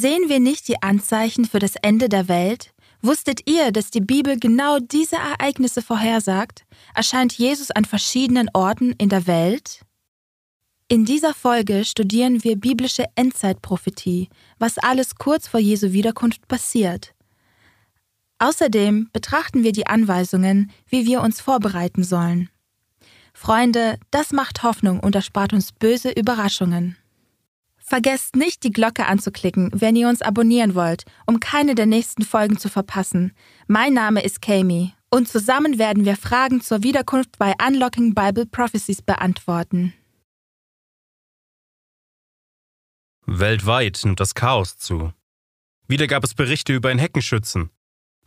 Sehen wir nicht die Anzeichen für das Ende der Welt? Wusstet ihr, dass die Bibel genau diese Ereignisse vorhersagt? Erscheint Jesus an verschiedenen Orten in der Welt? In dieser Folge studieren wir biblische Endzeitprophetie, was alles kurz vor Jesu Wiederkunft passiert. Außerdem betrachten wir die Anweisungen, wie wir uns vorbereiten sollen. Freunde, das macht Hoffnung und erspart uns böse Überraschungen. Vergesst nicht, die Glocke anzuklicken, wenn ihr uns abonnieren wollt, um keine der nächsten Folgen zu verpassen. Mein Name ist Kami und zusammen werden wir Fragen zur Wiederkunft bei Unlocking Bible Prophecies beantworten. Weltweit nimmt das Chaos zu. Wieder gab es Berichte über ein Heckenschützen.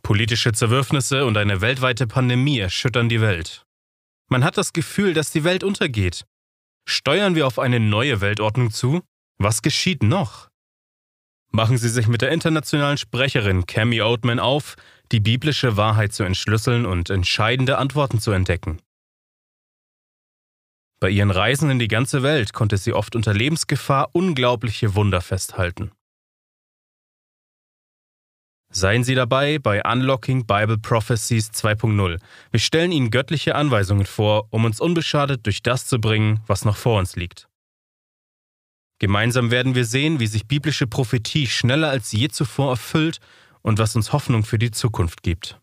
Politische Zerwürfnisse und eine weltweite Pandemie erschüttern die Welt. Man hat das Gefühl, dass die Welt untergeht. Steuern wir auf eine neue Weltordnung zu? Was geschieht noch? Machen Sie sich mit der internationalen Sprecherin Cami Oatman auf, die biblische Wahrheit zu entschlüsseln und entscheidende Antworten zu entdecken. Bei ihren Reisen in die ganze Welt konnte sie oft unter Lebensgefahr unglaubliche Wunder festhalten. Seien Sie dabei bei Unlocking Bible Prophecies 2.0. Wir stellen Ihnen göttliche Anweisungen vor, um uns unbeschadet durch das zu bringen, was noch vor uns liegt. Gemeinsam werden wir sehen, wie sich biblische Prophetie schneller als je zuvor erfüllt und was uns Hoffnung für die Zukunft gibt.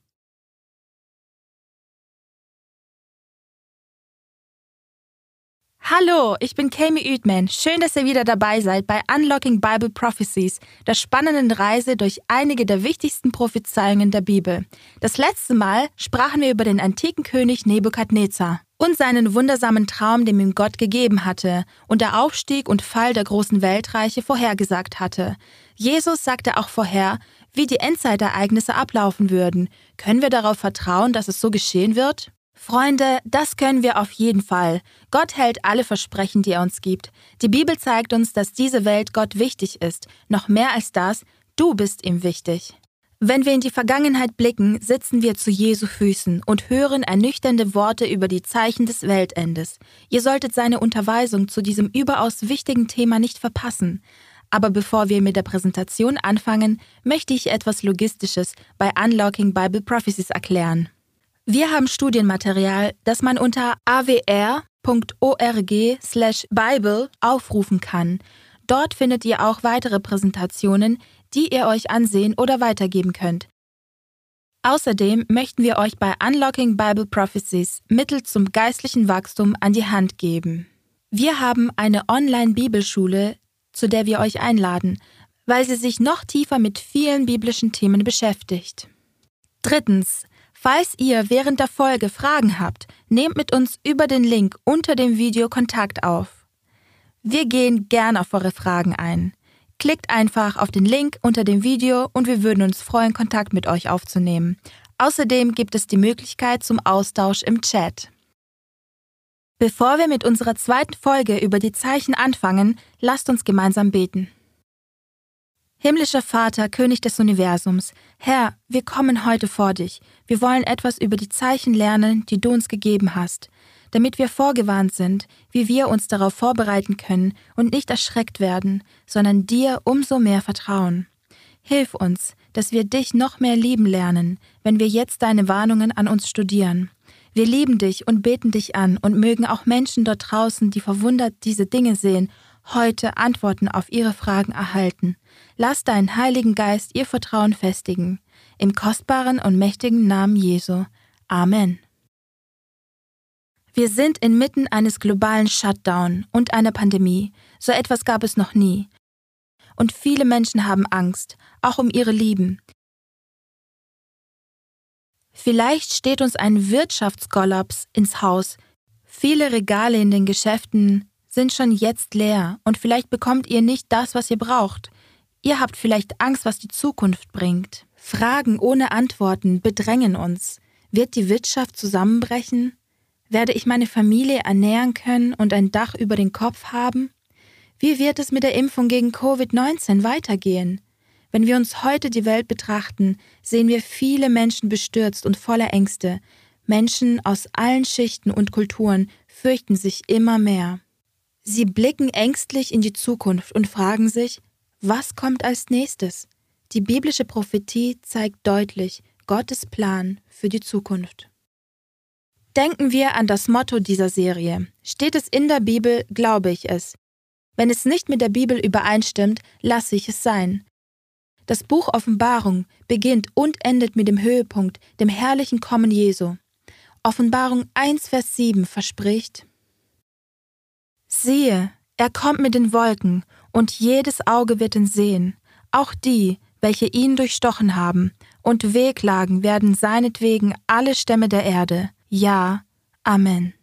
Hallo, ich bin Kami Uedman. Schön, dass ihr wieder dabei seid bei Unlocking Bible Prophecies, der spannenden Reise durch einige der wichtigsten Prophezeiungen der Bibel. Das letzte Mal sprachen wir über den antiken König Nebukadnezar und seinen wundersamen Traum, den ihm Gott gegeben hatte und der Aufstieg und Fall der großen Weltreiche vorhergesagt hatte. Jesus sagte auch vorher, wie die Endzeitereignisse ablaufen würden. Können wir darauf vertrauen, dass es so geschehen wird? Freunde, das können wir auf jeden Fall. Gott hält alle Versprechen, die er uns gibt. Die Bibel zeigt uns, dass diese Welt Gott wichtig ist. Noch mehr als das, du bist ihm wichtig. Wenn wir in die Vergangenheit blicken, sitzen wir zu Jesu Füßen und hören ernüchternde Worte über die Zeichen des Weltendes. Ihr solltet seine Unterweisung zu diesem überaus wichtigen Thema nicht verpassen. Aber bevor wir mit der Präsentation anfangen, möchte ich etwas Logistisches bei Unlocking Bible Prophecies erklären. Wir haben Studienmaterial, das man unter awr.org/bible aufrufen kann. Dort findet ihr auch weitere Präsentationen, die ihr euch ansehen oder weitergeben könnt. Außerdem möchten wir euch bei Unlocking Bible Prophecies Mittel zum geistlichen Wachstum an die Hand geben. Wir haben eine Online-Bibelschule, zu der wir euch einladen, weil sie sich noch tiefer mit vielen biblischen Themen beschäftigt. Drittens, falls ihr während der Folge Fragen habt, nehmt mit uns über den Link unter dem Video Kontakt auf. Wir gehen gern auf eure Fragen ein. Klickt einfach auf den Link unter dem Video und wir würden uns freuen, Kontakt mit euch aufzunehmen. Außerdem gibt es die Möglichkeit zum Austausch im Chat. Bevor wir mit unserer zweiten Folge über die Zeichen anfangen, lasst uns gemeinsam beten. Himmlischer Vater, König des Universums, Herr, wir kommen heute vor dich. Wir wollen etwas über die Zeichen lernen, die du uns gegeben hast damit wir vorgewarnt sind, wie wir uns darauf vorbereiten können und nicht erschreckt werden, sondern dir umso mehr vertrauen. Hilf uns, dass wir dich noch mehr lieben lernen, wenn wir jetzt deine Warnungen an uns studieren. Wir lieben dich und beten dich an und mögen auch Menschen dort draußen, die verwundert diese Dinge sehen, heute Antworten auf ihre Fragen erhalten. Lass deinen Heiligen Geist ihr Vertrauen festigen. Im kostbaren und mächtigen Namen Jesu. Amen. Wir sind inmitten eines globalen Shutdown und einer Pandemie. So etwas gab es noch nie. Und viele Menschen haben Angst, auch um ihre Lieben. Vielleicht steht uns ein Wirtschaftskollaps ins Haus. Viele Regale in den Geschäften sind schon jetzt leer und vielleicht bekommt ihr nicht das, was ihr braucht. Ihr habt vielleicht Angst, was die Zukunft bringt. Fragen ohne Antworten bedrängen uns. Wird die Wirtschaft zusammenbrechen? Werde ich meine Familie ernähren können und ein Dach über den Kopf haben? Wie wird es mit der Impfung gegen Covid-19 weitergehen? Wenn wir uns heute die Welt betrachten, sehen wir viele Menschen bestürzt und voller Ängste. Menschen aus allen Schichten und Kulturen fürchten sich immer mehr. Sie blicken ängstlich in die Zukunft und fragen sich, Was kommt als nächstes? Die biblische Prophetie zeigt deutlich Gottes Plan für die Zukunft. Denken wir an das Motto dieser Serie. Steht es in der Bibel, glaube ich es. Wenn es nicht mit der Bibel übereinstimmt, lasse ich es sein. Das Buch Offenbarung beginnt und endet mit dem Höhepunkt, dem herrlichen Kommen Jesu. Offenbarung 1, Vers 7 verspricht, Siehe, er kommt mit den Wolken, und jedes Auge wird ihn sehen, auch die, welche ihn durchstochen haben, und wehklagen werden seinetwegen alle Stämme der Erde. Ja, Amen.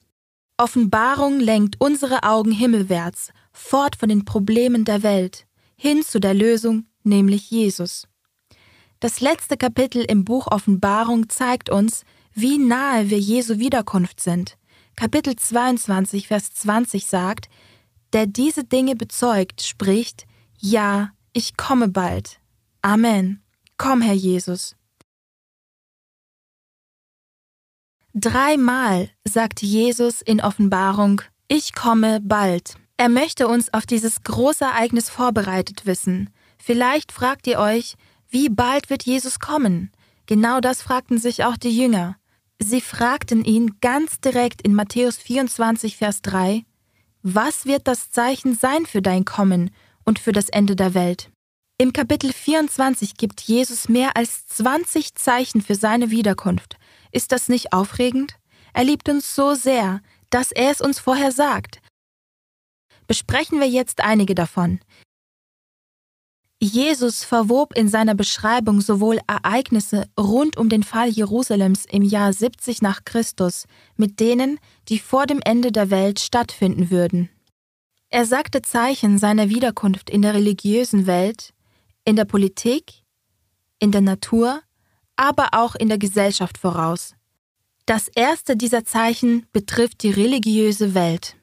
Offenbarung lenkt unsere Augen himmelwärts, fort von den Problemen der Welt, hin zu der Lösung, nämlich Jesus. Das letzte Kapitel im Buch Offenbarung zeigt uns, wie nahe wir Jesu Wiederkunft sind. Kapitel 22, Vers 20 sagt, der diese Dinge bezeugt, spricht, ja, ich komme bald. Amen. Komm, Herr Jesus. Dreimal sagt Jesus in Offenbarung, ich komme bald. Er möchte uns auf dieses große Ereignis vorbereitet wissen. Vielleicht fragt ihr euch, wie bald wird Jesus kommen? Genau das fragten sich auch die Jünger. Sie fragten ihn ganz direkt in Matthäus 24, Vers 3, Was wird das Zeichen sein für dein Kommen und für das Ende der Welt? Im Kapitel 24 gibt Jesus mehr als 20 Zeichen für seine Wiederkunft. Ist das nicht aufregend? Er liebt uns so sehr, dass er es uns vorher sagt. Besprechen wir jetzt einige davon. Jesus verwob in seiner Beschreibung sowohl Ereignisse rund um den Fall Jerusalems im Jahr 70 nach Christus mit denen, die vor dem Ende der Welt stattfinden würden. Er sagte Zeichen seiner Wiederkunft in der religiösen Welt, in der Politik, in der Natur, aber auch in der Gesellschaft voraus. Das erste dieser Zeichen betrifft die religiöse Welt.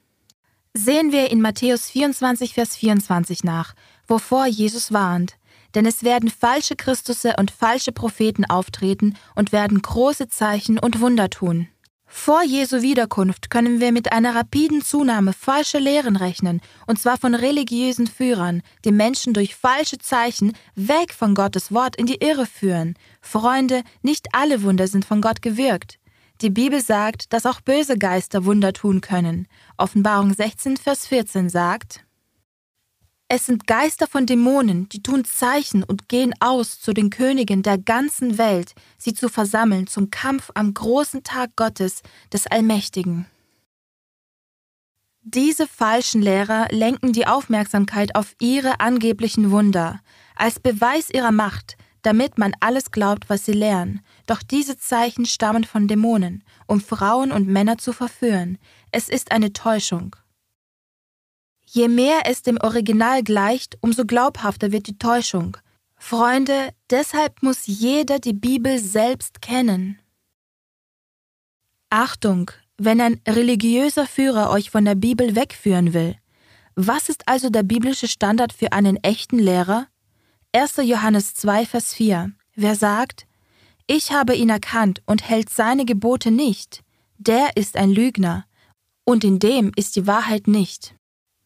Sehen wir in Matthäus 24, Vers 24 nach, wovor Jesus warnt. Denn es werden falsche Christusse und falsche Propheten auftreten und werden große Zeichen und Wunder tun. Vor Jesu Wiederkunft können wir mit einer rapiden Zunahme falscher Lehren rechnen, und zwar von religiösen Führern, die Menschen durch falsche Zeichen weg von Gottes Wort in die Irre führen. Freunde, nicht alle Wunder sind von Gott gewirkt. Die Bibel sagt, dass auch böse Geister Wunder tun können. Offenbarung 16, Vers 14 sagt, es sind Geister von Dämonen, die tun Zeichen und gehen aus zu den Königen der ganzen Welt, sie zu versammeln zum Kampf am großen Tag Gottes, des Allmächtigen. Diese falschen Lehrer lenken die Aufmerksamkeit auf ihre angeblichen Wunder, als Beweis ihrer Macht, damit man alles glaubt, was sie lehren. Doch diese Zeichen stammen von Dämonen, um Frauen und Männer zu verführen. Es ist eine Täuschung. Je mehr es dem Original gleicht, umso glaubhafter wird die Täuschung. Freunde, deshalb muss jeder die Bibel selbst kennen. Achtung, wenn ein religiöser Führer euch von der Bibel wegführen will. Was ist also der biblische Standard für einen echten Lehrer? 1. Johannes 2, Vers 4. Wer sagt, ich habe ihn erkannt und hält seine Gebote nicht, der ist ein Lügner, und in dem ist die Wahrheit nicht.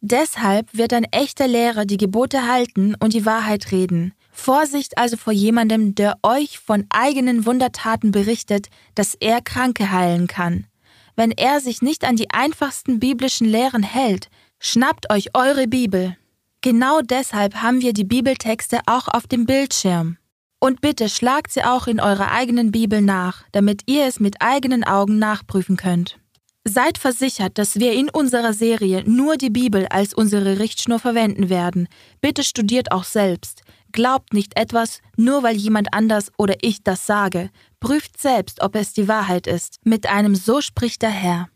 Deshalb wird ein echter Lehrer die Gebote halten und die Wahrheit reden. Vorsicht also vor jemandem, der euch von eigenen Wundertaten berichtet, dass er Kranke heilen kann. Wenn er sich nicht an die einfachsten biblischen Lehren hält, schnappt euch eure Bibel. Genau deshalb haben wir die Bibeltexte auch auf dem Bildschirm. Und bitte schlagt sie auch in eurer eigenen Bibel nach, damit ihr es mit eigenen Augen nachprüfen könnt. Seid versichert, dass wir in unserer Serie nur die Bibel als unsere Richtschnur verwenden werden. Bitte studiert auch selbst. Glaubt nicht etwas, nur weil jemand anders oder ich das sage. Prüft selbst, ob es die Wahrheit ist. Mit einem So spricht der Herr.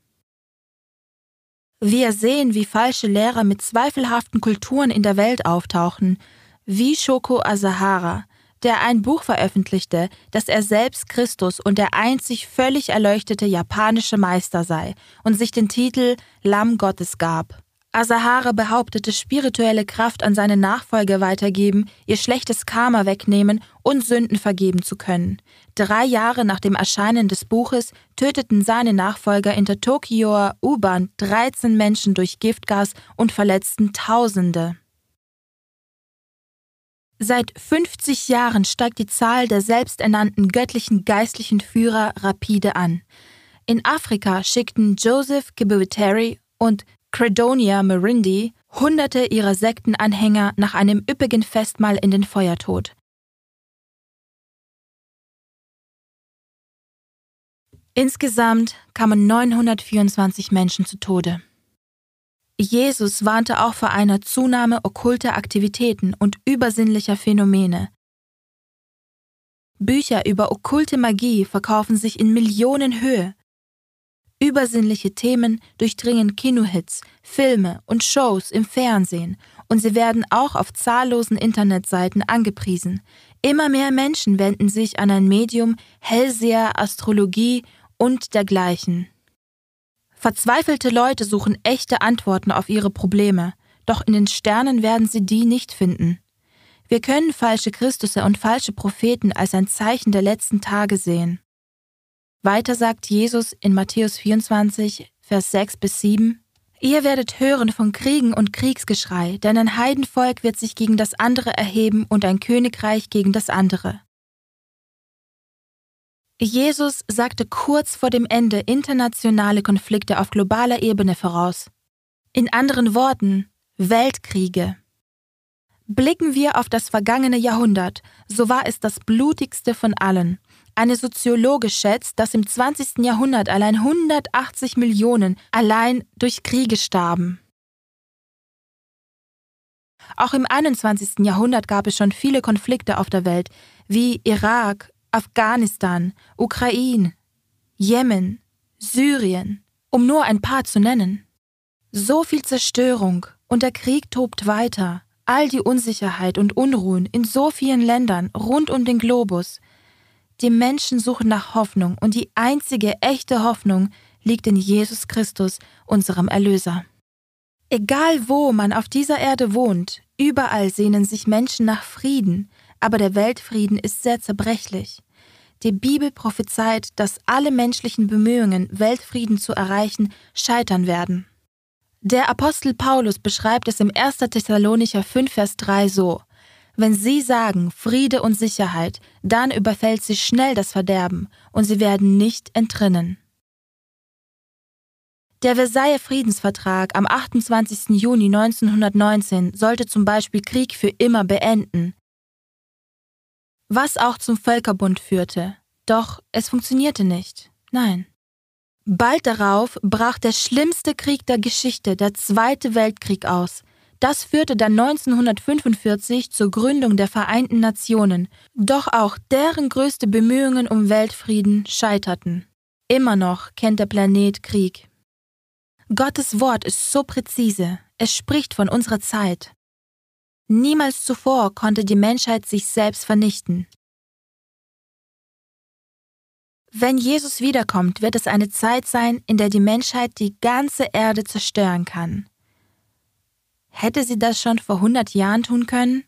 Wir sehen, wie falsche Lehrer mit zweifelhaften Kulturen in der Welt auftauchen, wie Shoko Asahara, der ein Buch veröffentlichte, dass er selbst Christus und der einzig völlig erleuchtete japanische Meister sei und sich den Titel Lamm Gottes gab. Asahara behauptete, spirituelle Kraft an seine Nachfolger weitergeben, ihr schlechtes Karma wegnehmen und Sünden vergeben zu können. Drei Jahre nach dem Erscheinen des Buches töteten seine Nachfolger in der Tokioer U-Bahn 13 Menschen durch Giftgas und verletzten Tausende. Seit 50 Jahren steigt die Zahl der selbsternannten göttlichen geistlichen Führer rapide an. In Afrika schickten Joseph Kibuteri und Credonia Merindi hunderte ihrer Sektenanhänger nach einem üppigen Festmahl in den Feuertod. Insgesamt kamen 924 Menschen zu Tode. Jesus warnte auch vor einer Zunahme okkulter Aktivitäten und übersinnlicher Phänomene. Bücher über okkulte Magie verkaufen sich in Millionenhöhe. Übersinnliche Themen durchdringen Kinohits, Filme und Shows im Fernsehen und sie werden auch auf zahllosen Internetseiten angepriesen. Immer mehr Menschen wenden sich an ein Medium, Hellseher, Astrologie und dergleichen. Verzweifelte Leute suchen echte Antworten auf ihre Probleme, doch in den Sternen werden sie die nicht finden. Wir können falsche Christusse und falsche Propheten als ein Zeichen der letzten Tage sehen. Weiter sagt Jesus in Matthäus 24, Vers 6 bis 7, Ihr werdet hören von Kriegen und Kriegsgeschrei, denn ein Heidenvolk wird sich gegen das andere erheben und ein Königreich gegen das andere. Jesus sagte kurz vor dem Ende internationale Konflikte auf globaler Ebene voraus. In anderen Worten, Weltkriege. Blicken wir auf das vergangene Jahrhundert, so war es das blutigste von allen. Eine Soziologe schätzt, dass im 20. Jahrhundert allein 180 Millionen allein durch Kriege starben. Auch im 21. Jahrhundert gab es schon viele Konflikte auf der Welt, wie Irak, Afghanistan, Ukraine, Jemen, Syrien, um nur ein paar zu nennen. So viel Zerstörung und der Krieg tobt weiter, all die Unsicherheit und Unruhen in so vielen Ländern rund um den Globus. Die Menschen suchen nach Hoffnung und die einzige echte Hoffnung liegt in Jesus Christus, unserem Erlöser. Egal wo man auf dieser Erde wohnt, überall sehnen sich Menschen nach Frieden, aber der Weltfrieden ist sehr zerbrechlich. Die Bibel prophezeit, dass alle menschlichen Bemühungen, Weltfrieden zu erreichen, scheitern werden. Der Apostel Paulus beschreibt es im 1. Thessalonicher 5, Vers 3 so: Wenn sie sagen Friede und Sicherheit, dann überfällt sie schnell das Verderben und sie werden nicht entrinnen. Der Versailler Friedensvertrag am 28. Juni 1919 sollte zum Beispiel Krieg für immer beenden was auch zum Völkerbund führte. Doch es funktionierte nicht. Nein. Bald darauf brach der schlimmste Krieg der Geschichte, der Zweite Weltkrieg, aus. Das führte dann 1945 zur Gründung der Vereinten Nationen, doch auch deren größte Bemühungen um Weltfrieden scheiterten. Immer noch kennt der Planet Krieg. Gottes Wort ist so präzise, es spricht von unserer Zeit. Niemals zuvor konnte die Menschheit sich selbst vernichten. Wenn Jesus wiederkommt, wird es eine Zeit sein, in der die Menschheit die ganze Erde zerstören kann. Hätte sie das schon vor 100 Jahren tun können?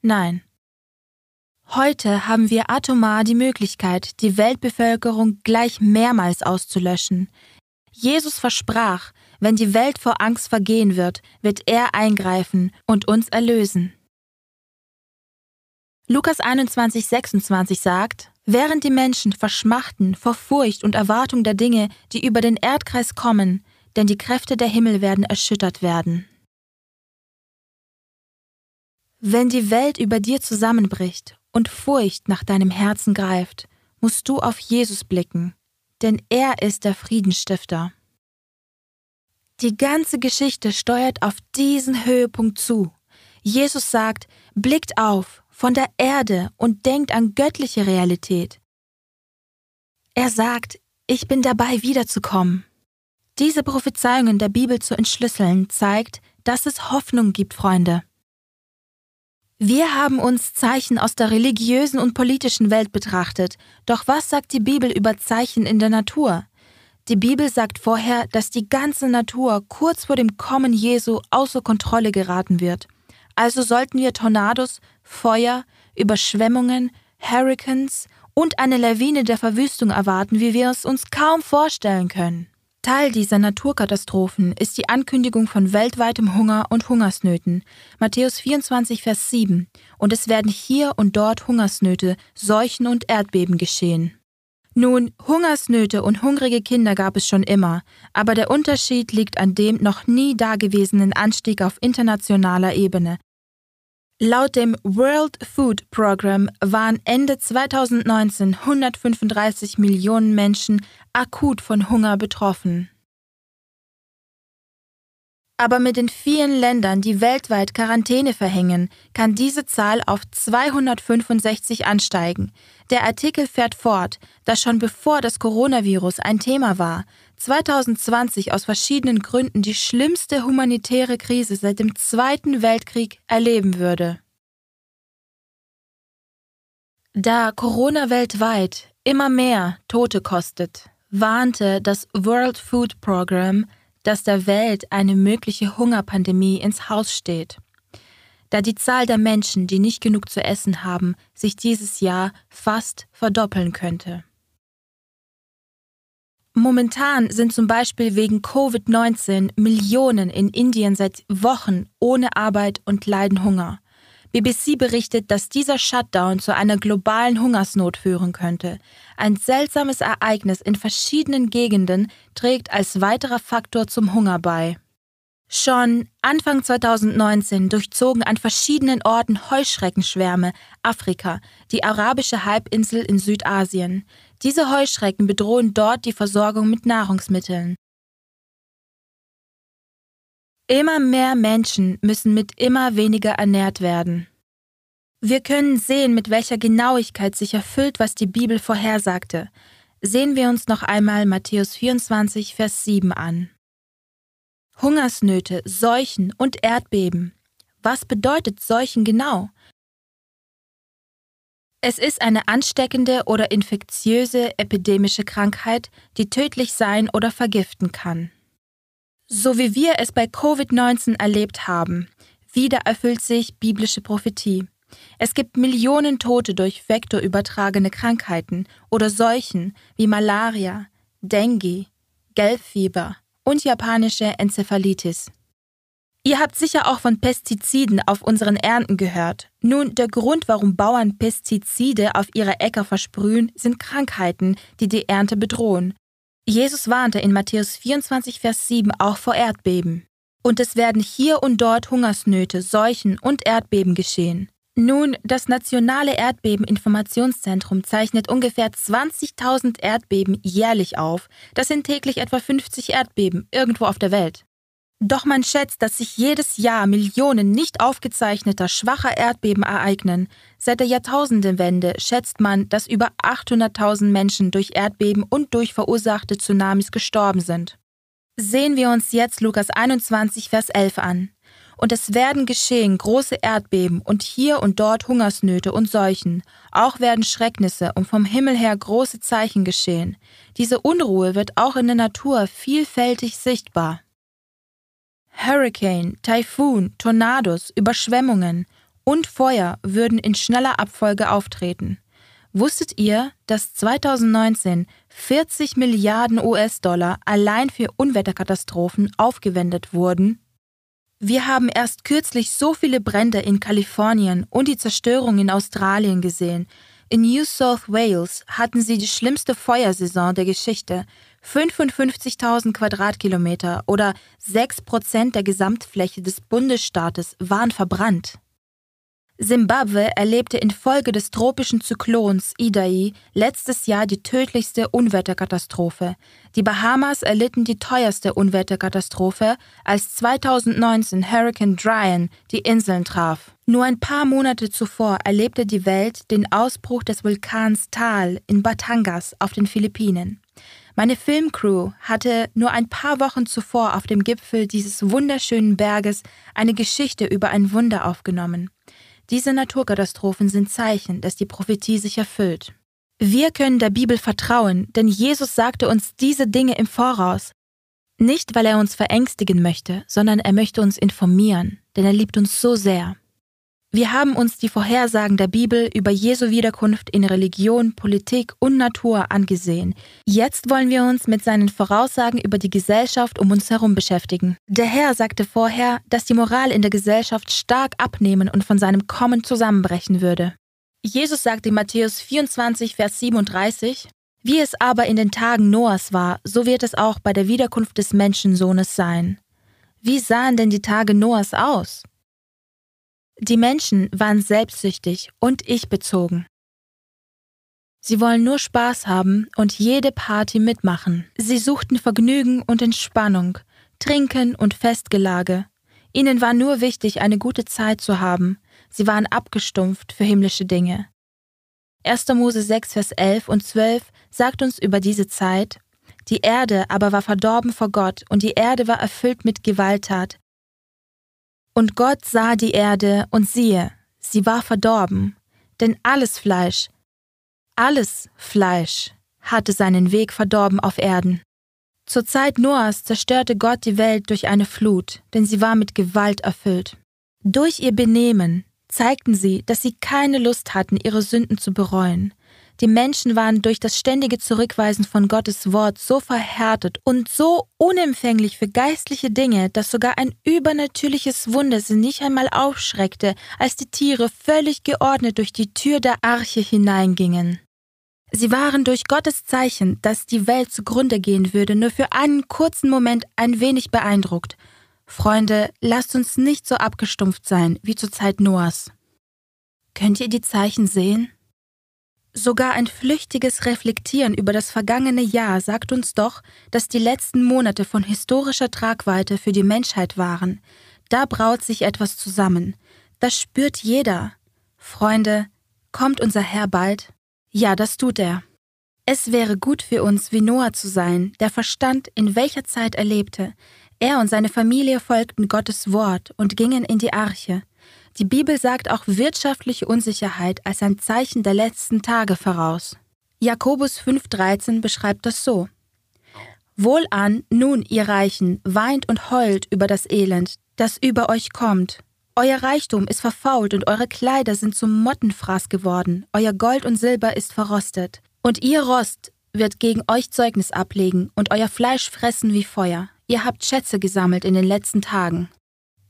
Nein. Heute haben wir atomar die Möglichkeit, die Weltbevölkerung gleich mehrmals auszulöschen. Jesus versprach, wenn die Welt vor Angst vergehen wird, wird er eingreifen und uns erlösen. Lukas 21, 26 sagt, Während die Menschen verschmachten vor Furcht und Erwartung der Dinge, die über den Erdkreis kommen, denn die Kräfte der Himmel werden erschüttert werden. Wenn die Welt über dir zusammenbricht und Furcht nach deinem Herzen greift, musst du auf Jesus blicken, denn er ist der Friedensstifter. Die ganze Geschichte steuert auf diesen Höhepunkt zu. Jesus sagt, blickt auf von der Erde und denkt an göttliche Realität. Er sagt, ich bin dabei wiederzukommen. Diese Prophezeiungen der Bibel zu entschlüsseln zeigt, dass es Hoffnung gibt, Freunde. Wir haben uns Zeichen aus der religiösen und politischen Welt betrachtet, doch was sagt die Bibel über Zeichen in der Natur? Die Bibel sagt vorher, dass die ganze Natur kurz vor dem Kommen Jesu außer Kontrolle geraten wird. Also sollten wir Tornados, Feuer, Überschwemmungen, Hurricanes und eine Lawine der Verwüstung erwarten, wie wir es uns kaum vorstellen können. Teil dieser Naturkatastrophen ist die Ankündigung von weltweitem Hunger und Hungersnöten. Matthäus 24, Vers 7. Und es werden hier und dort Hungersnöte, Seuchen und Erdbeben geschehen. Nun, Hungersnöte und hungrige Kinder gab es schon immer, aber der Unterschied liegt an dem noch nie dagewesenen Anstieg auf internationaler Ebene. Laut dem World Food Program waren Ende 2019 135 Millionen Menschen akut von Hunger betroffen. Aber mit den vielen Ländern, die weltweit Quarantäne verhängen, kann diese Zahl auf 265 ansteigen. Der Artikel fährt fort, dass schon bevor das Coronavirus ein Thema war, 2020 aus verschiedenen Gründen die schlimmste humanitäre Krise seit dem Zweiten Weltkrieg erleben würde. Da Corona weltweit immer mehr Tote kostet, warnte das World Food Program, dass der Welt eine mögliche Hungerpandemie ins Haus steht. Da die Zahl der Menschen, die nicht genug zu essen haben, sich dieses Jahr fast verdoppeln könnte. Momentan sind zum Beispiel wegen Covid-19 Millionen in Indien seit Wochen ohne Arbeit und leiden Hunger. BBC berichtet, dass dieser Shutdown zu einer globalen Hungersnot führen könnte. Ein seltsames Ereignis in verschiedenen Gegenden trägt als weiterer Faktor zum Hunger bei. Schon Anfang 2019 durchzogen an verschiedenen Orten Heuschreckenschwärme Afrika, die arabische Halbinsel in Südasien. Diese Heuschrecken bedrohen dort die Versorgung mit Nahrungsmitteln. Immer mehr Menschen müssen mit immer weniger ernährt werden. Wir können sehen, mit welcher Genauigkeit sich erfüllt, was die Bibel vorhersagte. Sehen wir uns noch einmal Matthäus 24, Vers 7 an. Hungersnöte, Seuchen und Erdbeben. Was bedeutet Seuchen genau? Es ist eine ansteckende oder infektiöse epidemische Krankheit, die tödlich sein oder vergiften kann. So wie wir es bei Covid-19 erlebt haben, wieder erfüllt sich biblische Prophetie. Es gibt Millionen Tote durch vektorübertragene Krankheiten oder Seuchen wie Malaria, Dengue, Gelbfieber und japanische Enzephalitis. Ihr habt sicher auch von Pestiziden auf unseren Ernten gehört. Nun, der Grund, warum Bauern Pestizide auf ihre Äcker versprühen, sind Krankheiten, die die Ernte bedrohen. Jesus warnte in Matthäus 24, Vers 7 auch vor Erdbeben. Und es werden hier und dort Hungersnöte, Seuchen und Erdbeben geschehen. Nun, das Nationale Erdbebeninformationszentrum zeichnet ungefähr 20.000 Erdbeben jährlich auf. Das sind täglich etwa 50 Erdbeben irgendwo auf der Welt. Doch man schätzt, dass sich jedes Jahr Millionen nicht aufgezeichneter schwacher Erdbeben ereignen. Seit der Jahrtausendewende schätzt man, dass über 800.000 Menschen durch Erdbeben und durch verursachte Tsunamis gestorben sind. Sehen wir uns jetzt Lukas 21, Vers 11 an. Und es werden geschehen große Erdbeben und hier und dort Hungersnöte und Seuchen. Auch werden Schrecknisse und vom Himmel her große Zeichen geschehen. Diese Unruhe wird auch in der Natur vielfältig sichtbar. Hurricane, Taifun, Tornados, Überschwemmungen und Feuer würden in schneller Abfolge auftreten. Wusstet ihr, dass 2019 40 Milliarden US-Dollar allein für Unwetterkatastrophen aufgewendet wurden? Wir haben erst kürzlich so viele Brände in Kalifornien und die Zerstörung in Australien gesehen. In New South Wales hatten sie die schlimmste Feuersaison der Geschichte. 55.000 Quadratkilometer oder 6 Prozent der Gesamtfläche des Bundesstaates waren verbrannt. Simbabwe erlebte infolge des tropischen Zyklons Idai letztes Jahr die tödlichste Unwetterkatastrophe. Die Bahamas erlitten die teuerste Unwetterkatastrophe, als 2019 Hurricane Dryan die Inseln traf. Nur ein paar Monate zuvor erlebte die Welt den Ausbruch des Vulkans Tal in Batangas auf den Philippinen. Meine Filmcrew hatte nur ein paar Wochen zuvor auf dem Gipfel dieses wunderschönen Berges eine Geschichte über ein Wunder aufgenommen. Diese Naturkatastrophen sind Zeichen, dass die Prophetie sich erfüllt. Wir können der Bibel vertrauen, denn Jesus sagte uns diese Dinge im Voraus. Nicht, weil er uns verängstigen möchte, sondern er möchte uns informieren, denn er liebt uns so sehr. Wir haben uns die Vorhersagen der Bibel über Jesu Wiederkunft in Religion, Politik und Natur angesehen. Jetzt wollen wir uns mit seinen Voraussagen über die Gesellschaft um uns herum beschäftigen. Der Herr sagte vorher, dass die Moral in der Gesellschaft stark abnehmen und von seinem Kommen zusammenbrechen würde. Jesus sagt in Matthäus 24, Vers 37, Wie es aber in den Tagen Noahs war, so wird es auch bei der Wiederkunft des Menschensohnes sein. Wie sahen denn die Tage Noahs aus? Die Menschen waren selbstsüchtig und ich-bezogen. Sie wollen nur Spaß haben und jede Party mitmachen. Sie suchten Vergnügen und Entspannung, Trinken und Festgelage. Ihnen war nur wichtig, eine gute Zeit zu haben. Sie waren abgestumpft für himmlische Dinge. 1. Mose 6, Vers 11 und 12 sagt uns über diese Zeit, die Erde aber war verdorben vor Gott und die Erde war erfüllt mit Gewalttat, und Gott sah die Erde, und siehe, sie war verdorben, denn alles Fleisch, alles Fleisch hatte seinen Weg verdorben auf Erden. Zur Zeit Noahs zerstörte Gott die Welt durch eine Flut, denn sie war mit Gewalt erfüllt. Durch ihr Benehmen zeigten sie, dass sie keine Lust hatten, ihre Sünden zu bereuen. Die Menschen waren durch das ständige Zurückweisen von Gottes Wort so verhärtet und so unempfänglich für geistliche Dinge, dass sogar ein übernatürliches Wunder sie nicht einmal aufschreckte, als die Tiere völlig geordnet durch die Tür der Arche hineingingen. Sie waren durch Gottes Zeichen, dass die Welt zugrunde gehen würde, nur für einen kurzen Moment ein wenig beeindruckt. Freunde, lasst uns nicht so abgestumpft sein wie zur Zeit Noahs. Könnt ihr die Zeichen sehen? Sogar ein flüchtiges Reflektieren über das vergangene Jahr sagt uns doch, dass die letzten Monate von historischer Tragweite für die Menschheit waren. Da braut sich etwas zusammen. Das spürt jeder. Freunde, kommt unser Herr bald? Ja, das tut er. Es wäre gut für uns, wie Noah zu sein, der verstand, in welcher Zeit er lebte. Er und seine Familie folgten Gottes Wort und gingen in die Arche. Die Bibel sagt auch wirtschaftliche Unsicherheit als ein Zeichen der letzten Tage voraus. Jakobus 5,13 beschreibt das so. Wohlan, nun, ihr Reichen, weint und heult über das Elend, das über euch kommt. Euer Reichtum ist verfault und eure Kleider sind zum Mottenfraß geworden, euer Gold und Silber ist verrostet. Und ihr Rost wird gegen euch Zeugnis ablegen und euer Fleisch fressen wie Feuer. Ihr habt Schätze gesammelt in den letzten Tagen.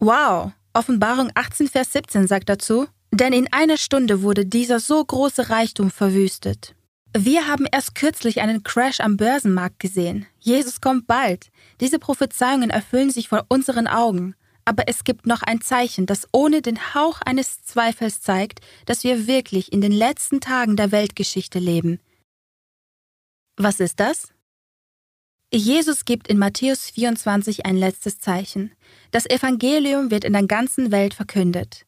Wow, Offenbarung 18, Vers 17 sagt dazu, denn in einer Stunde wurde dieser so große Reichtum verwüstet. Wir haben erst kürzlich einen Crash am Börsenmarkt gesehen. Jesus kommt bald. Diese Prophezeiungen erfüllen sich vor unseren Augen. Aber es gibt noch ein Zeichen, das ohne den Hauch eines Zweifels zeigt, dass wir wirklich in den letzten Tagen der Weltgeschichte leben. Was ist das? Jesus gibt in Matthäus 24 ein letztes Zeichen. Das Evangelium wird in der ganzen Welt verkündet.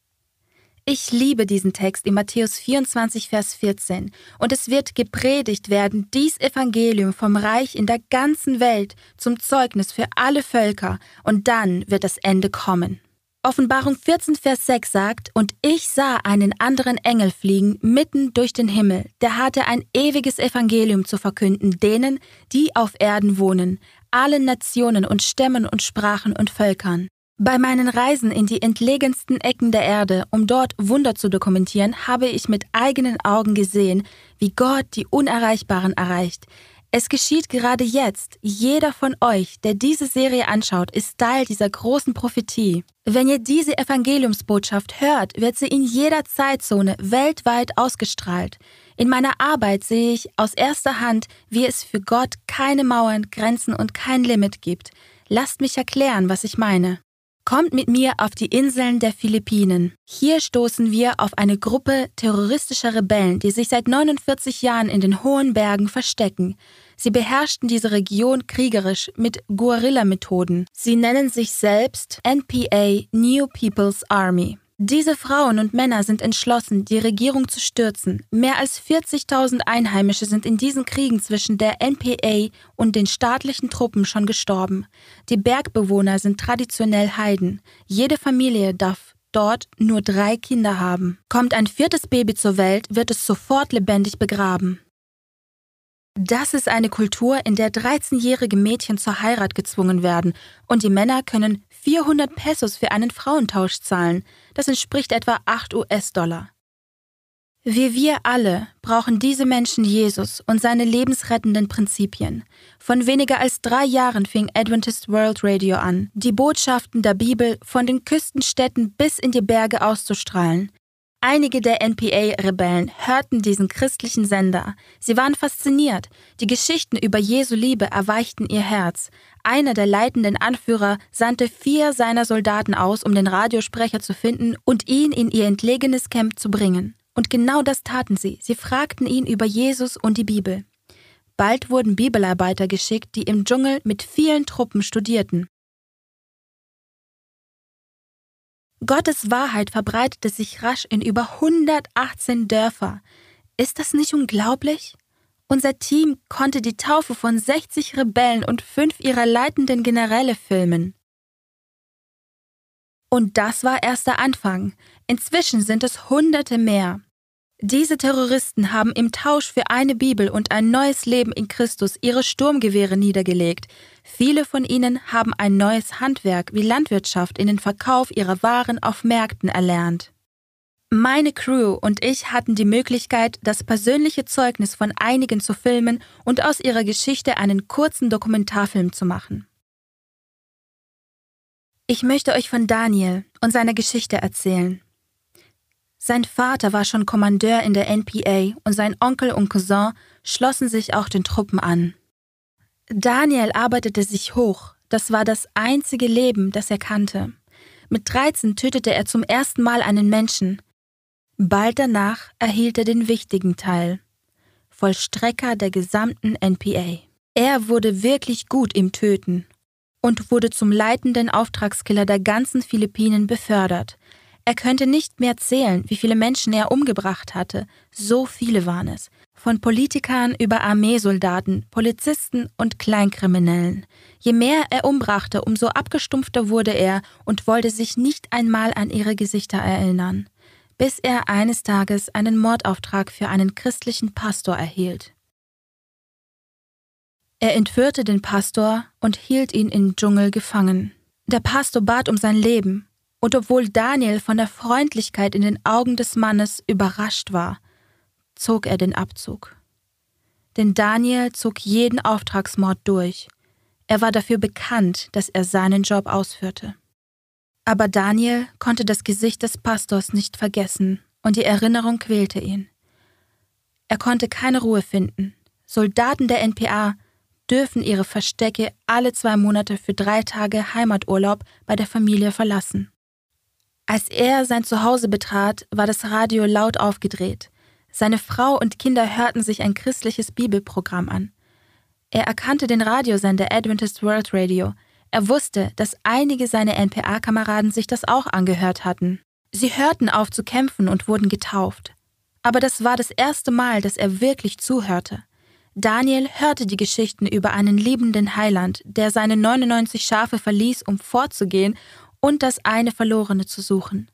Ich liebe diesen Text in Matthäus 24, Vers 14. Und es wird gepredigt werden, dies Evangelium vom Reich in der ganzen Welt zum Zeugnis für alle Völker, und dann wird das Ende kommen. Offenbarung 14, Vers 6 sagt, Und ich sah einen anderen Engel fliegen mitten durch den Himmel, der hatte ein ewiges Evangelium zu verkünden denen, die auf Erden wohnen, allen Nationen und Stämmen und Sprachen und Völkern. Bei meinen Reisen in die entlegensten Ecken der Erde, um dort Wunder zu dokumentieren, habe ich mit eigenen Augen gesehen, wie Gott die Unerreichbaren erreicht, es geschieht gerade jetzt. Jeder von euch, der diese Serie anschaut, ist Teil dieser großen Prophetie. Wenn ihr diese Evangeliumsbotschaft hört, wird sie in jeder Zeitzone weltweit ausgestrahlt. In meiner Arbeit sehe ich aus erster Hand, wie es für Gott keine Mauern, Grenzen und kein Limit gibt. Lasst mich erklären, was ich meine. Kommt mit mir auf die Inseln der Philippinen. Hier stoßen wir auf eine Gruppe terroristischer Rebellen, die sich seit 49 Jahren in den hohen Bergen verstecken. Sie beherrschten diese Region kriegerisch mit Guerilla-Methoden. Sie nennen sich selbst NPA New People's Army. Diese Frauen und Männer sind entschlossen, die Regierung zu stürzen. Mehr als 40.000 Einheimische sind in diesen Kriegen zwischen der NPA und den staatlichen Truppen schon gestorben. Die Bergbewohner sind traditionell Heiden. Jede Familie darf dort nur drei Kinder haben. Kommt ein viertes Baby zur Welt, wird es sofort lebendig begraben. Das ist eine Kultur, in der 13-jährige Mädchen zur Heirat gezwungen werden und die Männer können 400 Pesos für einen Frauentausch zahlen. Das entspricht etwa 8 US-Dollar. Wie wir alle brauchen diese Menschen Jesus und seine lebensrettenden Prinzipien. Von weniger als drei Jahren fing Adventist World Radio an, die Botschaften der Bibel von den Küstenstädten bis in die Berge auszustrahlen. Einige der NPA-Rebellen hörten diesen christlichen Sender. Sie waren fasziniert. Die Geschichten über Jesu Liebe erweichten ihr Herz. Einer der leitenden Anführer sandte vier seiner Soldaten aus, um den Radiosprecher zu finden und ihn in ihr entlegenes Camp zu bringen. Und genau das taten sie. Sie fragten ihn über Jesus und die Bibel. Bald wurden Bibelarbeiter geschickt, die im Dschungel mit vielen Truppen studierten. Gottes Wahrheit verbreitete sich rasch in über 118 Dörfer. Ist das nicht unglaublich? Unser Team konnte die Taufe von 60 Rebellen und fünf ihrer leitenden Generäle filmen. Und das war erst der Anfang. Inzwischen sind es Hunderte mehr. Diese Terroristen haben im Tausch für eine Bibel und ein neues Leben in Christus ihre Sturmgewehre niedergelegt. Viele von ihnen haben ein neues Handwerk wie Landwirtschaft in den Verkauf ihrer Waren auf Märkten erlernt. Meine Crew und ich hatten die Möglichkeit, das persönliche Zeugnis von einigen zu filmen und aus ihrer Geschichte einen kurzen Dokumentarfilm zu machen. Ich möchte euch von Daniel und seiner Geschichte erzählen. Sein Vater war schon Kommandeur in der NPA und sein Onkel und Cousin schlossen sich auch den Truppen an. Daniel arbeitete sich hoch, das war das einzige Leben, das er kannte. Mit 13 tötete er zum ersten Mal einen Menschen. Bald danach erhielt er den wichtigen Teil. Vollstrecker der gesamten NPA. Er wurde wirklich gut im Töten und wurde zum leitenden Auftragskiller der ganzen Philippinen befördert. Er könnte nicht mehr zählen, wie viele Menschen er umgebracht hatte. So viele waren es. Von Politikern über Armeesoldaten, Polizisten und Kleinkriminellen. Je mehr er umbrachte, umso abgestumpfter wurde er und wollte sich nicht einmal an ihre Gesichter erinnern. Bis er eines Tages einen Mordauftrag für einen christlichen Pastor erhielt. Er entführte den Pastor und hielt ihn im Dschungel gefangen. Der Pastor bat um sein Leben und obwohl Daniel von der Freundlichkeit in den Augen des Mannes überrascht war, zog er den Abzug. Denn Daniel zog jeden Auftragsmord durch. Er war dafür bekannt, dass er seinen Job ausführte. Aber Daniel konnte das Gesicht des Pastors nicht vergessen und die Erinnerung quälte ihn. Er konnte keine Ruhe finden. Soldaten der NPA dürfen ihre Verstecke alle zwei Monate für drei Tage Heimaturlaub bei der Familie verlassen. Als er sein Zuhause betrat, war das Radio laut aufgedreht. Seine Frau und Kinder hörten sich ein christliches Bibelprogramm an. Er erkannte den Radiosender Adventist World Radio. Er wusste, dass einige seiner NPA-Kameraden sich das auch angehört hatten. Sie hörten auf zu kämpfen und wurden getauft. Aber das war das erste Mal, dass er wirklich zuhörte. Daniel hörte die Geschichten über einen liebenden Heiland, der seine 99 Schafe verließ, um fortzugehen und das eine Verlorene zu suchen.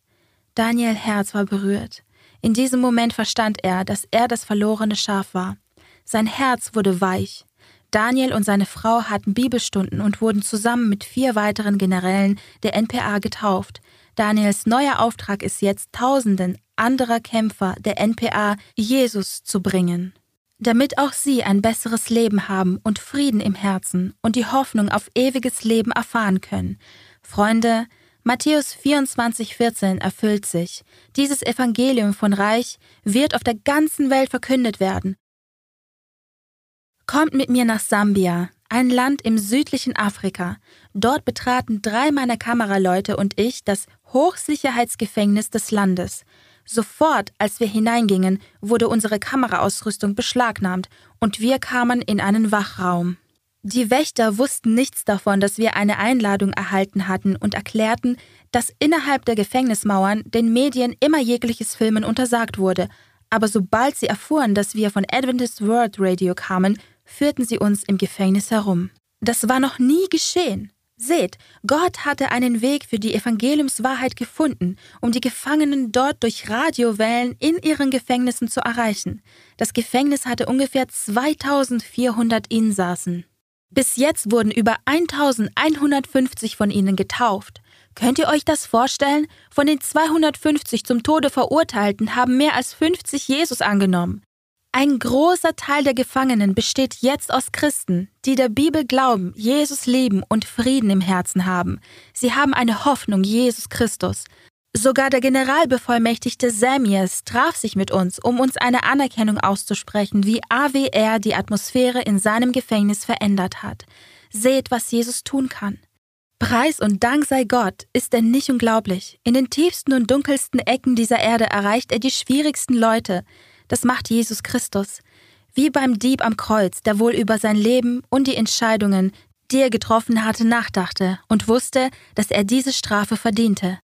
Daniel Herz war berührt. In diesem Moment verstand er, dass er das verlorene Schaf war. Sein Herz wurde weich. Daniel und seine Frau hatten Bibelstunden und wurden zusammen mit vier weiteren Generälen der NPA getauft. Daniels neuer Auftrag ist jetzt, Tausenden anderer Kämpfer der NPA Jesus zu bringen. Damit auch sie ein besseres Leben haben und Frieden im Herzen und die Hoffnung auf ewiges Leben erfahren können. Freunde, Matthäus 24,14 erfüllt sich. Dieses Evangelium von Reich wird auf der ganzen Welt verkündet werden. Kommt mit mir nach Sambia, ein Land im südlichen Afrika. Dort betraten drei meiner Kameraleute und ich das Hochsicherheitsgefängnis des Landes. Sofort, als wir hineingingen, wurde unsere Kameraausrüstung beschlagnahmt und wir kamen in einen Wachraum. Die Wächter wussten nichts davon, dass wir eine Einladung erhalten hatten und erklärten, dass innerhalb der Gefängnismauern den Medien immer jegliches Filmen untersagt wurde, aber sobald sie erfuhren, dass wir von Adventist World Radio kamen, führten sie uns im Gefängnis herum. Das war noch nie geschehen. Seht, Gott hatte einen Weg für die Evangeliumswahrheit gefunden, um die Gefangenen dort durch Radiowellen in ihren Gefängnissen zu erreichen. Das Gefängnis hatte ungefähr 2400 Insassen. Bis jetzt wurden über 1150 von ihnen getauft. Könnt ihr euch das vorstellen? Von den 250 zum Tode Verurteilten haben mehr als 50 Jesus angenommen. Ein großer Teil der Gefangenen besteht jetzt aus Christen, die der Bibel glauben, Jesus lieben und Frieden im Herzen haben. Sie haben eine Hoffnung, Jesus Christus. Sogar der Generalbevollmächtigte Samies traf sich mit uns, um uns eine Anerkennung auszusprechen, wie AWR die Atmosphäre in seinem Gefängnis verändert hat. Seht, was Jesus tun kann. Preis und Dank sei Gott, ist er nicht unglaublich. In den tiefsten und dunkelsten Ecken dieser Erde erreicht er die schwierigsten Leute. Das macht Jesus Christus. Wie beim Dieb am Kreuz, der wohl über sein Leben und die Entscheidungen, die er getroffen hatte, nachdachte und wusste, dass er diese Strafe verdiente.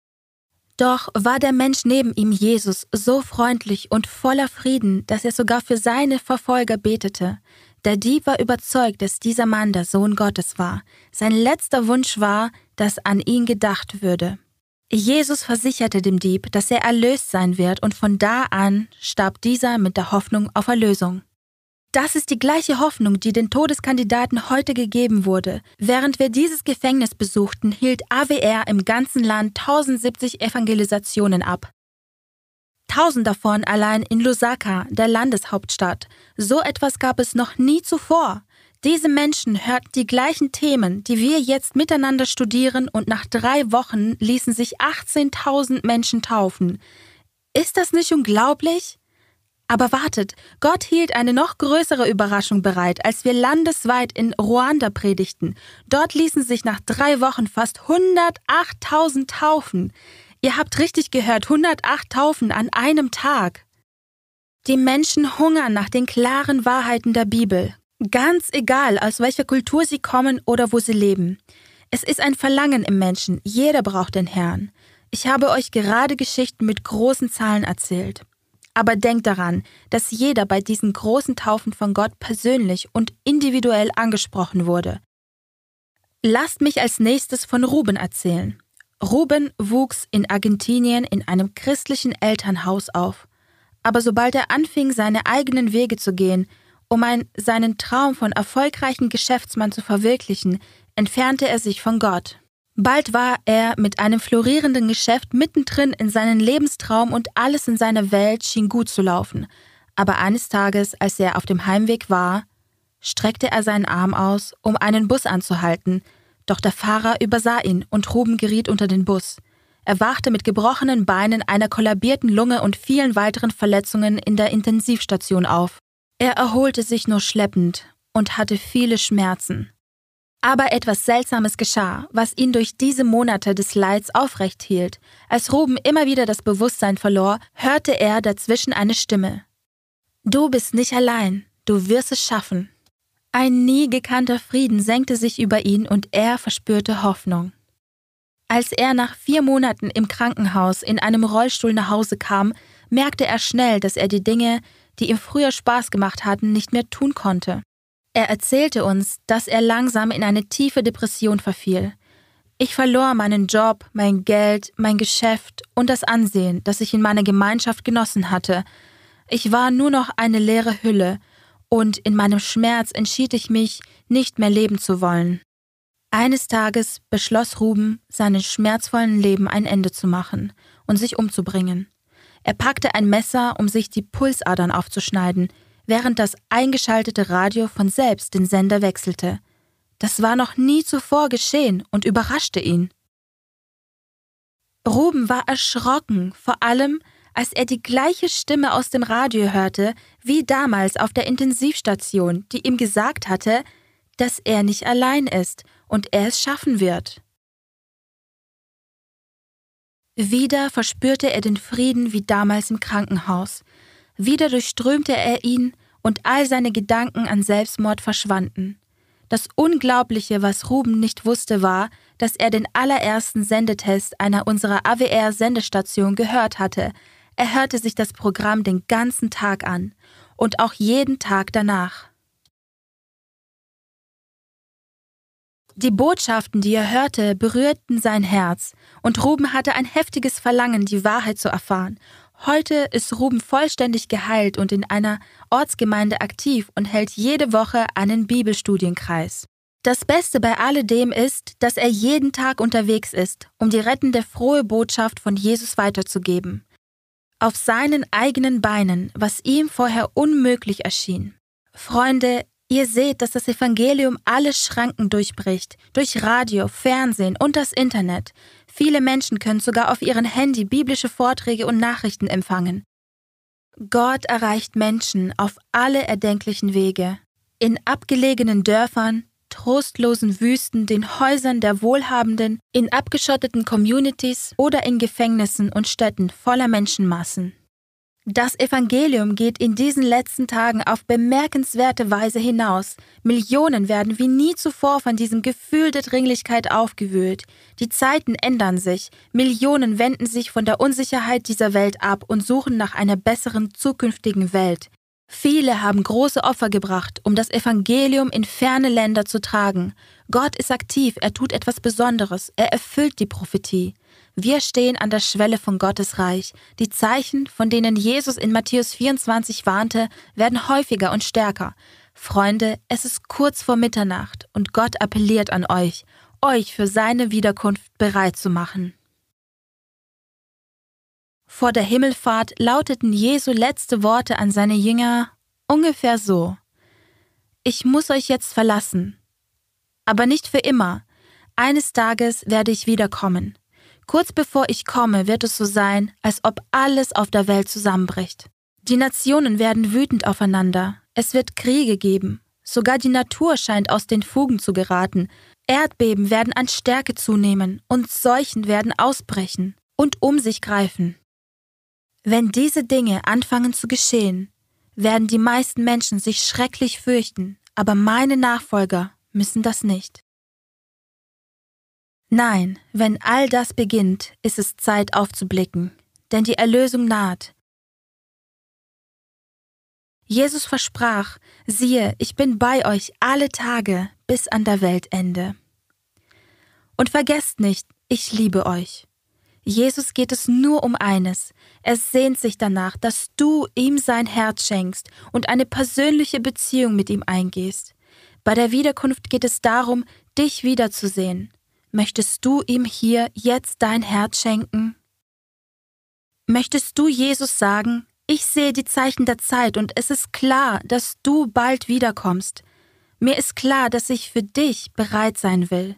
Doch war der Mensch neben ihm Jesus so freundlich und voller Frieden, dass er sogar für seine Verfolger betete. Der Dieb war überzeugt, dass dieser Mann der Sohn Gottes war. Sein letzter Wunsch war, dass an ihn gedacht würde. Jesus versicherte dem Dieb, dass er erlöst sein wird, und von da an starb dieser mit der Hoffnung auf Erlösung. Das ist die gleiche Hoffnung, die den Todeskandidaten heute gegeben wurde. Während wir dieses Gefängnis besuchten, hielt AWR im ganzen Land 1070 Evangelisationen ab. Tausend davon allein in Lusaka, der Landeshauptstadt. So etwas gab es noch nie zuvor. Diese Menschen hörten die gleichen Themen, die wir jetzt miteinander studieren, und nach drei Wochen ließen sich 18.000 Menschen taufen. Ist das nicht unglaublich? Aber wartet, Gott hielt eine noch größere Überraschung bereit, als wir landesweit in Ruanda predigten. Dort ließen sich nach drei Wochen fast 108.000 taufen. Ihr habt richtig gehört, 108 Taufen an einem Tag. Die Menschen hungern nach den klaren Wahrheiten der Bibel. Ganz egal, aus welcher Kultur sie kommen oder wo sie leben. Es ist ein Verlangen im Menschen, jeder braucht den Herrn. Ich habe euch gerade Geschichten mit großen Zahlen erzählt. Aber denkt daran, dass jeder bei diesen großen Taufen von Gott persönlich und individuell angesprochen wurde. Lasst mich als nächstes von Ruben erzählen. Ruben wuchs in Argentinien in einem christlichen Elternhaus auf. Aber sobald er anfing, seine eigenen Wege zu gehen, um ein, seinen Traum von erfolgreichen Geschäftsmann zu verwirklichen, entfernte er sich von Gott. Bald war er mit einem florierenden Geschäft mittendrin in seinen Lebenstraum und alles in seiner Welt schien gut zu laufen. Aber eines Tages, als er auf dem Heimweg war, streckte er seinen Arm aus, um einen Bus anzuhalten, doch der Fahrer übersah ihn und Ruben geriet unter den Bus. Er wachte mit gebrochenen Beinen, einer kollabierten Lunge und vielen weiteren Verletzungen in der Intensivstation auf. Er erholte sich nur schleppend und hatte viele Schmerzen. Aber etwas Seltsames geschah, was ihn durch diese Monate des Leids aufrecht hielt. Als Ruben immer wieder das Bewusstsein verlor, hörte er dazwischen eine Stimme. Du bist nicht allein, du wirst es schaffen. Ein nie gekannter Frieden senkte sich über ihn und er verspürte Hoffnung. Als er nach vier Monaten im Krankenhaus in einem Rollstuhl nach Hause kam, merkte er schnell, dass er die Dinge, die ihm früher Spaß gemacht hatten, nicht mehr tun konnte. Er erzählte uns, dass er langsam in eine tiefe Depression verfiel. Ich verlor meinen Job, mein Geld, mein Geschäft und das Ansehen, das ich in meiner Gemeinschaft genossen hatte. Ich war nur noch eine leere Hülle, und in meinem Schmerz entschied ich mich, nicht mehr leben zu wollen. Eines Tages beschloss Ruben, seinem schmerzvollen Leben ein Ende zu machen und sich umzubringen. Er packte ein Messer, um sich die Pulsadern aufzuschneiden, während das eingeschaltete Radio von selbst den Sender wechselte. Das war noch nie zuvor geschehen und überraschte ihn. Ruben war erschrocken, vor allem als er die gleiche Stimme aus dem Radio hörte wie damals auf der Intensivstation, die ihm gesagt hatte, dass er nicht allein ist und er es schaffen wird. Wieder verspürte er den Frieden wie damals im Krankenhaus. Wieder durchströmte er ihn und all seine Gedanken an Selbstmord verschwanden. Das Unglaubliche, was Ruben nicht wusste, war, dass er den allerersten Sendetest einer unserer AWR-Sendestation gehört hatte. Er hörte sich das Programm den ganzen Tag an und auch jeden Tag danach. Die Botschaften, die er hörte, berührten sein Herz, und Ruben hatte ein heftiges Verlangen, die Wahrheit zu erfahren. Heute ist Ruben vollständig geheilt und in einer Ortsgemeinde aktiv und hält jede Woche einen Bibelstudienkreis. Das Beste bei alledem ist, dass er jeden Tag unterwegs ist, um die rettende frohe Botschaft von Jesus weiterzugeben. Auf seinen eigenen Beinen, was ihm vorher unmöglich erschien. Freunde, Ihr seht, dass das Evangelium alle Schranken durchbricht, durch Radio, Fernsehen und das Internet. Viele Menschen können sogar auf ihren Handy biblische Vorträge und Nachrichten empfangen. Gott erreicht Menschen auf alle erdenklichen Wege. In abgelegenen Dörfern, trostlosen Wüsten, den Häusern der Wohlhabenden, in abgeschotteten Communities oder in Gefängnissen und Städten voller Menschenmassen. Das Evangelium geht in diesen letzten Tagen auf bemerkenswerte Weise hinaus. Millionen werden wie nie zuvor von diesem Gefühl der Dringlichkeit aufgewühlt. Die Zeiten ändern sich. Millionen wenden sich von der Unsicherheit dieser Welt ab und suchen nach einer besseren zukünftigen Welt. Viele haben große Opfer gebracht, um das Evangelium in ferne Länder zu tragen. Gott ist aktiv, er tut etwas Besonderes, er erfüllt die Prophetie. Wir stehen an der Schwelle von Gottes Reich. Die Zeichen, von denen Jesus in Matthäus 24 warnte, werden häufiger und stärker. Freunde, es ist kurz vor Mitternacht und Gott appelliert an euch, euch für seine Wiederkunft bereit zu machen. Vor der Himmelfahrt lauteten Jesu letzte Worte an seine Jünger ungefähr so Ich muss euch jetzt verlassen, aber nicht für immer. Eines Tages werde ich wiederkommen. Kurz bevor ich komme, wird es so sein, als ob alles auf der Welt zusammenbricht. Die Nationen werden wütend aufeinander, es wird Kriege geben, sogar die Natur scheint aus den Fugen zu geraten, Erdbeben werden an Stärke zunehmen und Seuchen werden ausbrechen und um sich greifen. Wenn diese Dinge anfangen zu geschehen, werden die meisten Menschen sich schrecklich fürchten, aber meine Nachfolger müssen das nicht. Nein, wenn all das beginnt, ist es Zeit aufzublicken, denn die Erlösung naht. Jesus versprach, siehe, ich bin bei euch alle Tage bis an der Weltende. Und vergesst nicht, ich liebe euch. Jesus geht es nur um eines. Er sehnt sich danach, dass du ihm sein Herz schenkst und eine persönliche Beziehung mit ihm eingehst. Bei der Wiederkunft geht es darum, dich wiederzusehen, Möchtest du ihm hier jetzt dein Herz schenken? Möchtest du Jesus sagen, ich sehe die Zeichen der Zeit und es ist klar, dass du bald wiederkommst. Mir ist klar, dass ich für dich bereit sein will.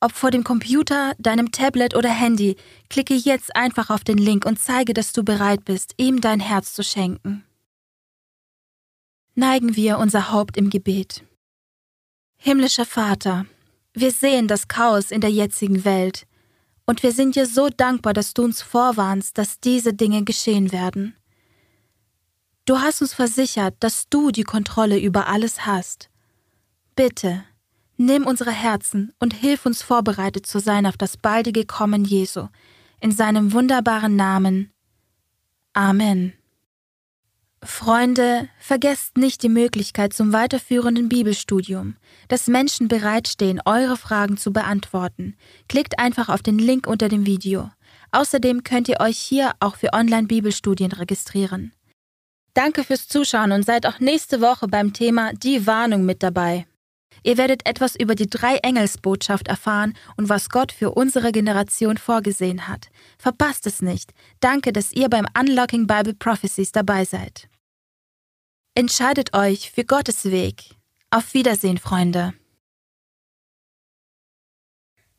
Ob vor dem Computer, deinem Tablet oder Handy, klicke jetzt einfach auf den Link und zeige, dass du bereit bist, ihm dein Herz zu schenken. Neigen wir unser Haupt im Gebet. Himmlischer Vater, wir sehen das Chaos in der jetzigen Welt, und wir sind dir so dankbar, dass du uns vorwarnst, dass diese Dinge geschehen werden. Du hast uns versichert, dass du die Kontrolle über alles hast. Bitte, nimm unsere Herzen und hilf uns vorbereitet zu sein auf das baldige Kommen Jesu. In seinem wunderbaren Namen. Amen. Freunde, vergesst nicht die Möglichkeit zum weiterführenden Bibelstudium, dass Menschen bereitstehen, eure Fragen zu beantworten. Klickt einfach auf den Link unter dem Video. Außerdem könnt ihr euch hier auch für Online-Bibelstudien registrieren. Danke fürs Zuschauen und seid auch nächste Woche beim Thema Die Warnung mit dabei. Ihr werdet etwas über die Drei-Engels-Botschaft erfahren und was Gott für unsere Generation vorgesehen hat. Verpasst es nicht. Danke, dass ihr beim Unlocking Bible Prophecies dabei seid. Entscheidet euch für Gottes Weg. Auf Wiedersehen, Freunde.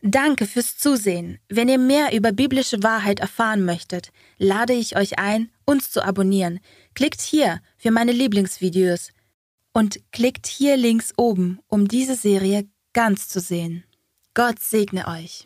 Danke fürs Zusehen. Wenn ihr mehr über biblische Wahrheit erfahren möchtet, lade ich euch ein, uns zu abonnieren. Klickt hier für meine Lieblingsvideos und klickt hier links oben, um diese Serie ganz zu sehen. Gott segne euch.